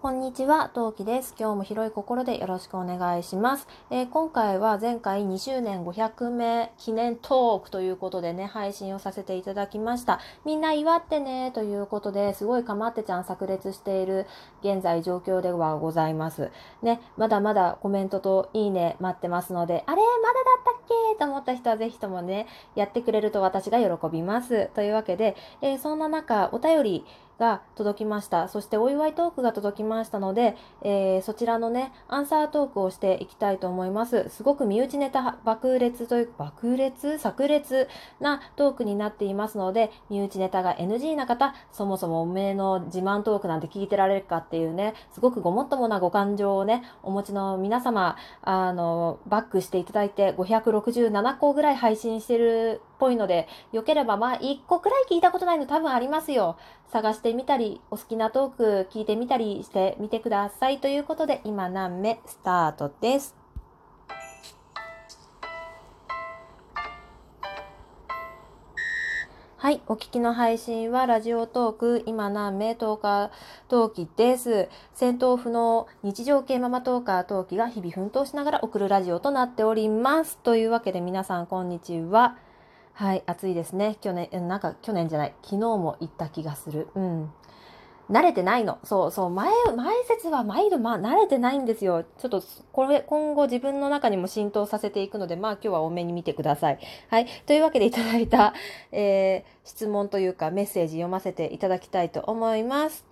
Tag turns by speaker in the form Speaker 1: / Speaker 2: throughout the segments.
Speaker 1: こんにちは、トウキです。今日も広い心でよろしくお願いします。えー、今回は前回2周年500目記念トークということでね、配信をさせていただきました。みんな祝ってね、ということで、すごいかまってちゃん炸裂している現在状況ではございます。ね、まだまだコメントといいね待ってますので、あれまだだったっけ？と思った人はぜひともね、やってくれると私が喜びます。というわけで、えー、そんな中、お便り、が届きました。そしてお祝いトークが届きましたので、えー、そちらのね、アンサートークをしていきたいと思います。すごく身内ネタ爆裂という、爆裂？炸裂なトークになっていますので、身内ネタが NG な方、そもそもおめえの自慢トークなんて聞いてられるかっていうね、すごくごもっともなご感情をね、お持ちの皆様、あの、バックしていただいて567個ぐらい配信してるっぽいので、よければまあ1個くらい聞いたことないの多分ありますよ。探してみたり、お好きなトーク聞いてみたりしてみてください。ということで、今何目スタートです。はい。お聞きの配信は、ラジオトーク、今何名トーカー陶器です。戦闘不能日常系ママトーカー陶器が日々奮闘しながら送るラジオとなっております。というわけで皆さん、こんにちは。はい、暑いですね。去年、なんか去年じゃない、昨日も行った気がする。うん。慣れてないの。そうそう。前、前説は毎度、まあ、慣れてないんですよ。ちょっと、これ、今後自分の中にも浸透させていくので、まあ、今日は多めに見てください。はい。というわけでいただいた、えー、質問というか、メッセージ読ませていただきたいと思います。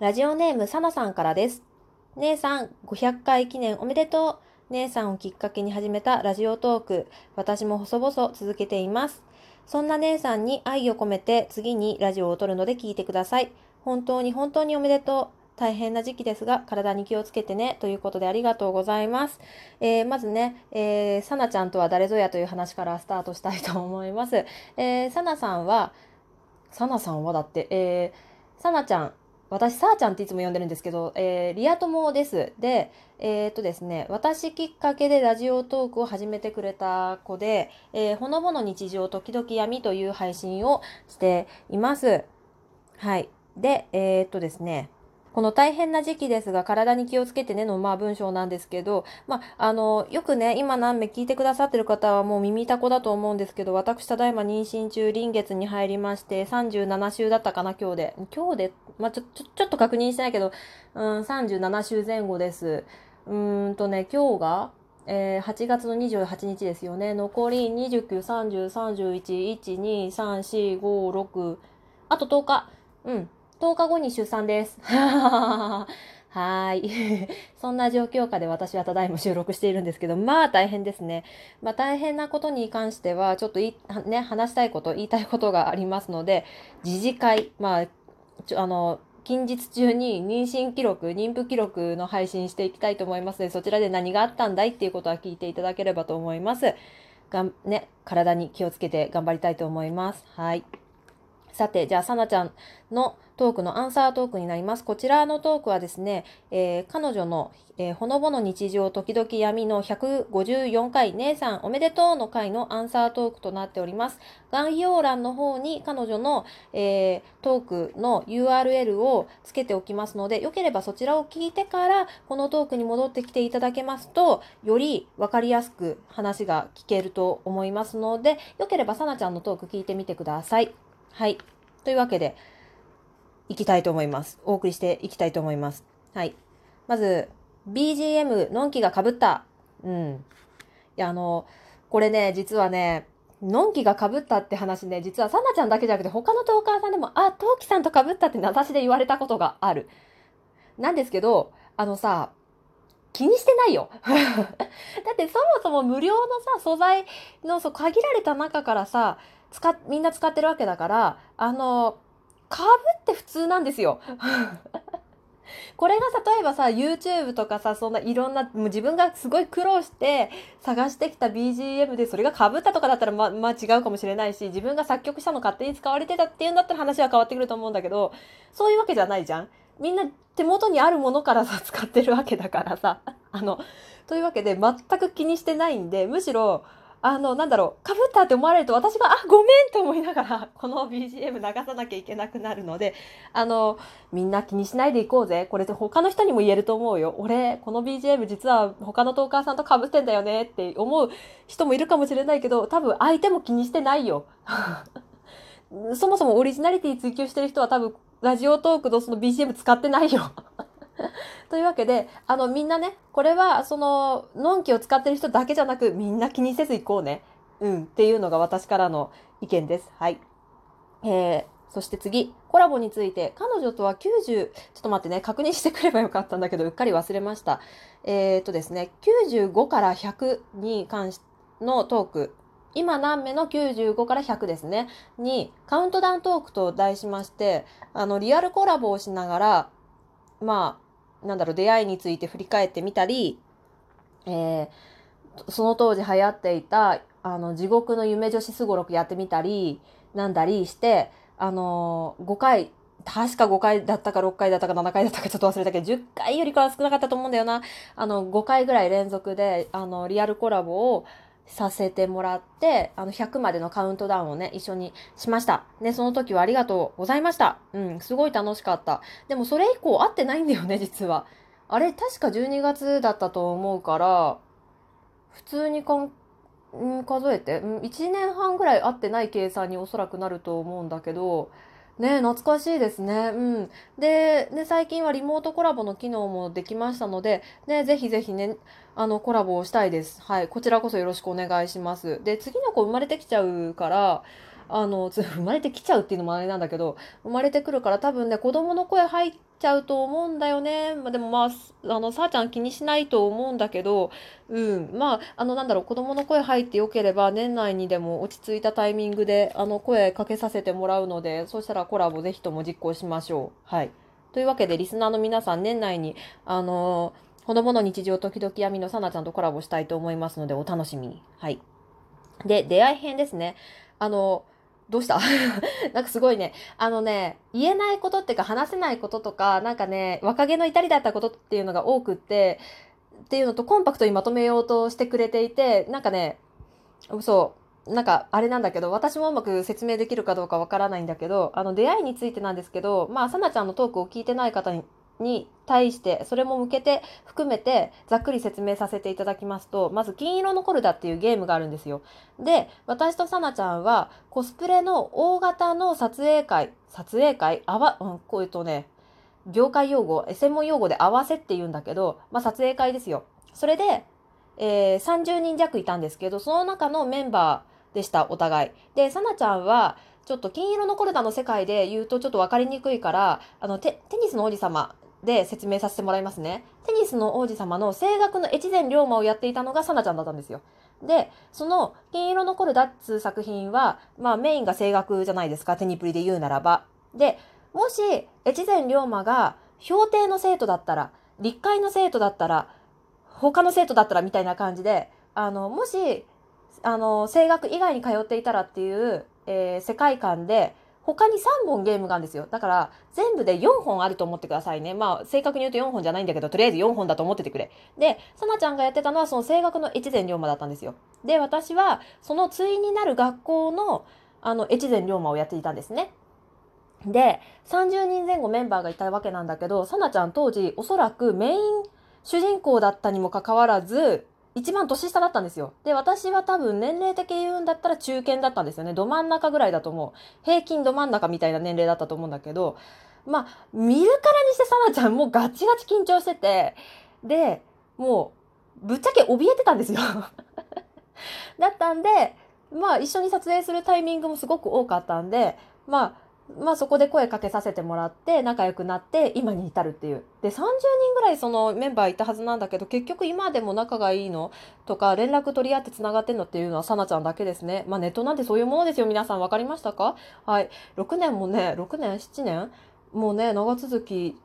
Speaker 1: ラジオネーム、さなさんからです。姉さん、500回記念おめでとう。姉さんをきっかけに始めたラジオトーク、私も細々続けています。そんな姉さんに愛を込めて次にラジオを撮るので聞いてください。本当に本当におめでとう。大変な時期ですが、体に気をつけてね。ということでありがとうございます。えー、まずね、えー、さなちゃんとは誰ぞやという話からスタートしたいと思います。えー、さなさんは、さなさんはだって、えー、さなちゃん、私、さーちゃんっていつも呼んでるんですけど、えー、リア友です。で、えー、っとですね、私きっかけでラジオトークを始めてくれた子で、えー、ほのぼの日常時々闇という配信をしています。はい。で、えー、っとですね、この大変な時期ですが、体に気をつけてねの、まあ文章なんですけど、まあ、あの、よくね、今何名聞いてくださってる方はもう耳たこだと思うんですけど、私ただいま妊娠中、臨月に入りまして、37週だったかな、今日で。今日で、まあ、ちょ、ちょ、ちょっと確認してないけど、うん、37週前後です。うーんとね、今日が、えー、8月の28日ですよね。残り29、30、31、1、2、3、4、5、6、あと10日。うん。10日後に出産です。はい。そんな状況下で私はただいま収録しているんですけど、まあ大変ですね。まあ大変なことに関しては、ちょっといね、話したいこと、言いたいことがありますので、自治会、まあ、ちょあの、近日中に妊娠記録、妊婦記録の配信していきたいと思いますので、そちらで何があったんだいっていうことは聞いていただければと思います。がん、ね、体に気をつけて頑張りたいと思います。はい。さて、じゃあ、さなちゃんのトークのアンサートークになります。こちらのトークはですね、えー、彼女の、えー、ほのぼの日常時々闇の154回、姉さんおめでとうの回のアンサートークとなっております。概要欄の方に彼女の、えー、トークの URL をつけておきますので、よければそちらを聞いてから、このトークに戻ってきていただけますと、よりわかりやすく話が聞けると思いますので、よければさなちゃんのトーク聞いてみてください。はい。というわけで、いきたいと思います。お送りしていきたいと思います。はい。まず、BGM、のんきが被った。うん。いや、あの、これね、実はね、のんきが被ったって話ね、実はさなちゃんだけじゃなくて他のトーカーさんでも、あ、トウキさんと被ったって私で言われたことがある。なんですけど、あのさ、気にしてないよ。だってそもそも無料のさ、素材のそう限られた中からさ、使みんな使ってるわけだから、あの、株って普通なんですよ。これが例えばさ、YouTube とかさ、そんないろんな、もう自分がすごい苦労して探してきた BGM でそれが被ったとかだったらま、まあ違うかもしれないし、自分が作曲したの勝手に使われてたっていうんだったら話は変わってくると思うんだけど、そういうわけじゃないじゃん。みんな手元にあるものからさ、使ってるわけだからさ。あの、というわけで全く気にしてないんで、むしろ、あの、なんだろう、かぶったって思われると私が、あ、ごめんと思いながら、この BGM 流さなきゃいけなくなるので、あの、みんな気にしないでいこうぜ。これって他の人にも言えると思うよ。俺、この BGM 実は他のトーカーさんとかぶってんだよねって思う人もいるかもしれないけど、多分相手も気にしてないよ。そもそもオリジナリティ追求してる人は多分、ラジオトークのその BGM 使ってないよ。というわけで、あの、みんなね、これは、その、のんきを使ってる人だけじゃなく、みんな気にせず行こうね。うん、っていうのが私からの意見です。はい。えー、そして次、コラボについて、彼女とは90、ちょっと待ってね、確認してくればよかったんだけど、うっかり忘れました。えー、っとですね、95から100に関しのトーク、今何目の95から100ですね、に、カウントダウントークと題しまして、あの、リアルコラボをしながら、まあ、なんだろう、出会いについて振り返ってみたり、えー、その当時流行っていた、あの、地獄の夢女子すごろくやってみたり、なんだりして、あのー、5回、確か5回だったか6回だったか7回だったかちょっと忘れたけど、10回よりかは少なかったと思うんだよな。あの、5回ぐらい連続で、あの、リアルコラボを、させてもらって、あの、100までのカウントダウンをね、一緒にしました。ね、その時はありがとうございました。うん、すごい楽しかった。でもそれ以降会ってないんだよね、実は。あれ、確か12月だったと思うから、普通にかん、ん数えて、うん、1年半ぐらい会ってない計算におそらくなると思うんだけど、ね懐かしいですね。うん。で、ね、最近はリモートコラボの機能もできましたので、ね、ぜひぜひね、あの、コラボをしたいです。はい。こちらこそよろしくお願いします。で、次の子生まれてきちゃうから、あの、生まれてきちゃうっていうのもあれなんだけど、生まれてくるから多分ね、子供の声入っちゃうと思うんだよね。まあ、でもまあ、あの、さあちゃん気にしないと思うんだけど、うん。まあ、あの、なんだろう、子供の声入ってよければ、年内にでも落ち着いたタイミングで、あの、声かけさせてもらうので、そしたらコラボぜひとも実行しましょう。はい。というわけで、リスナーの皆さん、年内に、あの子供の日常時々闇のさなちゃんとコラボしたいと思いますので、お楽しみに。はい。で、出会い編ですね。あの、どうした？なんかすごいね、あのね、言えないことっていうか話せないこととか、なんかね、若気の至りだったことっていうのが多くって、っていうのとコンパクトにまとめようとしてくれていて、なんかね、そう、なんかあれなんだけど、私もうまく説明できるかどうかわからないんだけど、あの出会いについてなんですけど、まあ、さなちゃんのトークを聞いてない方にに対してそれも向けて含めてざっくり説明させていただきますとまず金色のコルダっていうゲームがあるんですよ。で私とさなちゃんはコスプレの大型の撮影会撮影会あわ、うん、こういうとね業界用語専門用語で合わせって言うんだけど、まあ、撮影会ですよ。それで、えー、30人弱いたんですけどその中のメンバーでしたお互い。でさなちゃんはちょっと金色のコルダの世界で言うとちょっと分かりにくいからあのテニスの王子様で説明させてもらいますね。テニスの王子様の声楽の越前龍馬をやっていたのがサナちゃんだったんですよ。で、その金色残るダッツ作品は、まあメインが声楽じゃないですか、テニプリで言うならば。で、もし越前龍馬が氷定の生徒だったら、立会の生徒だったら、他の生徒だったらみたいな感じで、あの、もし、あの、声楽以外に通っていたらっていう、えー、世界観で、他に3本ゲームがあるんですよ。だから、全部で4本あると思ってくださいね。まあ、正確に言うと4本じゃないんだけど、とりあえず4本だと思っててくれ。で、さなちゃんがやってたのは、その声楽の越前龍馬だったんですよ。で、私は、その対になる学校の、あの、越前龍馬をやっていたんですね。で、30人前後メンバーがいたわけなんだけど、さなちゃん当時、おそらくメイン主人公だったにもかかわらず、一番年下だったんですよ。で、私は多分年齢的言うんだったら中堅だったんですよね。ど真ん中ぐらいだと思う。平均ど真ん中みたいな年齢だったと思うんだけど、まあ、見るからにしてさなちゃんもうガチガチ緊張してて、で、もう、ぶっちゃけ怯えてたんですよ だったんで、まあ一緒に撮影するタイミングもすごく多かったんで、まあまあそこで声かけさせてもらって仲良くなって今に至るっていう。で30人ぐらいそのメンバーいたはずなんだけど結局今でも仲がいいの？とか連絡取り合ってつながってんのっていうのはさなちゃんだけですね。まあネットなんてそういうものですよ皆さん分かりましたか？はい。6年もね6年7年？もうね長続き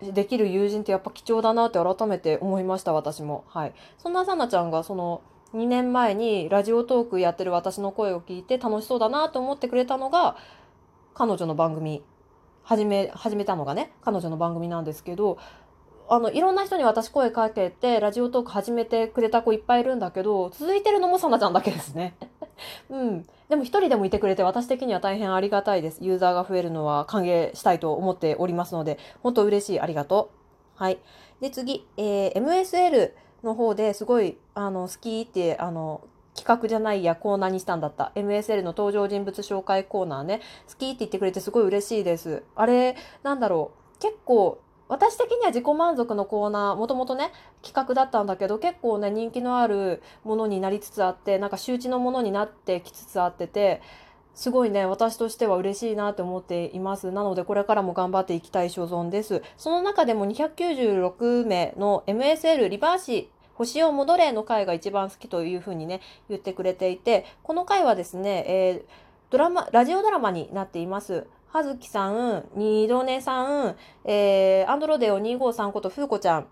Speaker 1: できる友人ってやっぱ貴重だなって改めて思いました私も。はい。そんなさなちゃんがその2年前にラジオトークやってる私の声を聞いて楽しそうだなと思ってくれたのが彼女の番組始め始めたのがね彼女の番組なんですけどあの、いろんな人に私声かけて、ラジオトーク始めてくれた子いっぱいいるんだけど、続いてるのもさなちゃんだけですね。うん。でも一人でもいてくれて、私的には大変ありがたいです。ユーザーが増えるのは歓迎したいと思っておりますので、本当嬉しい。ありがとう。はい。で、次、えー、MSL の方ですごい、あの、好きって、あの、企画じゃないやコーナーにしたんだった。MSL の登場人物紹介コーナーね。好きって言ってくれてすごい嬉しいです。あれ、なんだろう。結構、私的には自己満足のコーナー、もともとね、企画だったんだけど、結構ね、人気のあるものになりつつあって、なんか周知のものになってきつつあってて、すごいね、私としては嬉しいなって思っています。なので、これからも頑張っていきたい所存です。その中でも296名の MSL リバーシ星を戻れの回が一番好きというふうにね、言ってくれていて、この回はですね、えー、ドラマ、ラジオドラマになっています。はずきさん、二度寝さん、えー、アンドロデオ253ことふうこちゃん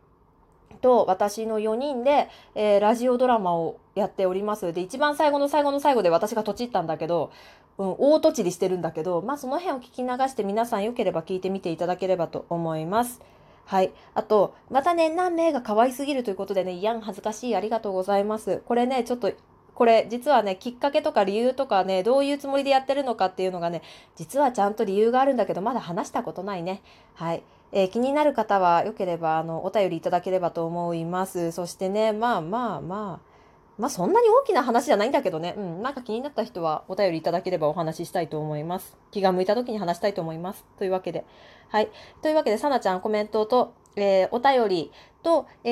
Speaker 1: と私の4人で、えー、ラジオドラマをやっております。で、一番最後の最後の最後で私がとちったんだけど、うん、大とちりしてるんだけど、まあその辺を聞き流して皆さんよければ聞いてみていただければと思います。はい。あと、またね、何名が可愛すぎるということでね、いやん、恥ずかしい、ありがとうございます。これね、ちょっと、これ実はね、きっかけとか理由とかね、どういうつもりでやってるのかっていうのがね、実はちゃんと理由があるんだけど、まだ話したことないね。はい。えー、気になる方は、よければ、あの、お便りいただければと思います。そしてね、まあまあまあ、まあそんなに大きな話じゃないんだけどね。うん。なんか気になった人はお便りいただければお話ししたいと思います。気が向いた時に話したいと思います。というわけで。はい。というわけで、さなちゃんコメントと、えー、お便りと、え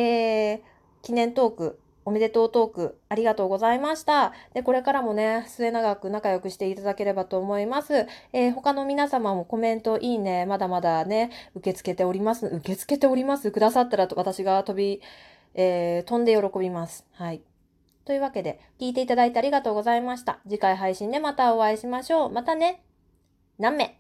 Speaker 1: ー、記念トーク、おめでとうトーク、ありがとうございました。で、これからもね、末永く仲良くしていただければと思います。えー、他の皆様もコメント、いいね、まだまだね、受け付けております。受け付けております。くださったら私が飛び、えー、飛んで喜びます。はい。というわけで、聞いていただいてありがとうございました。次回配信でまたお会いしましょう。またね。何名？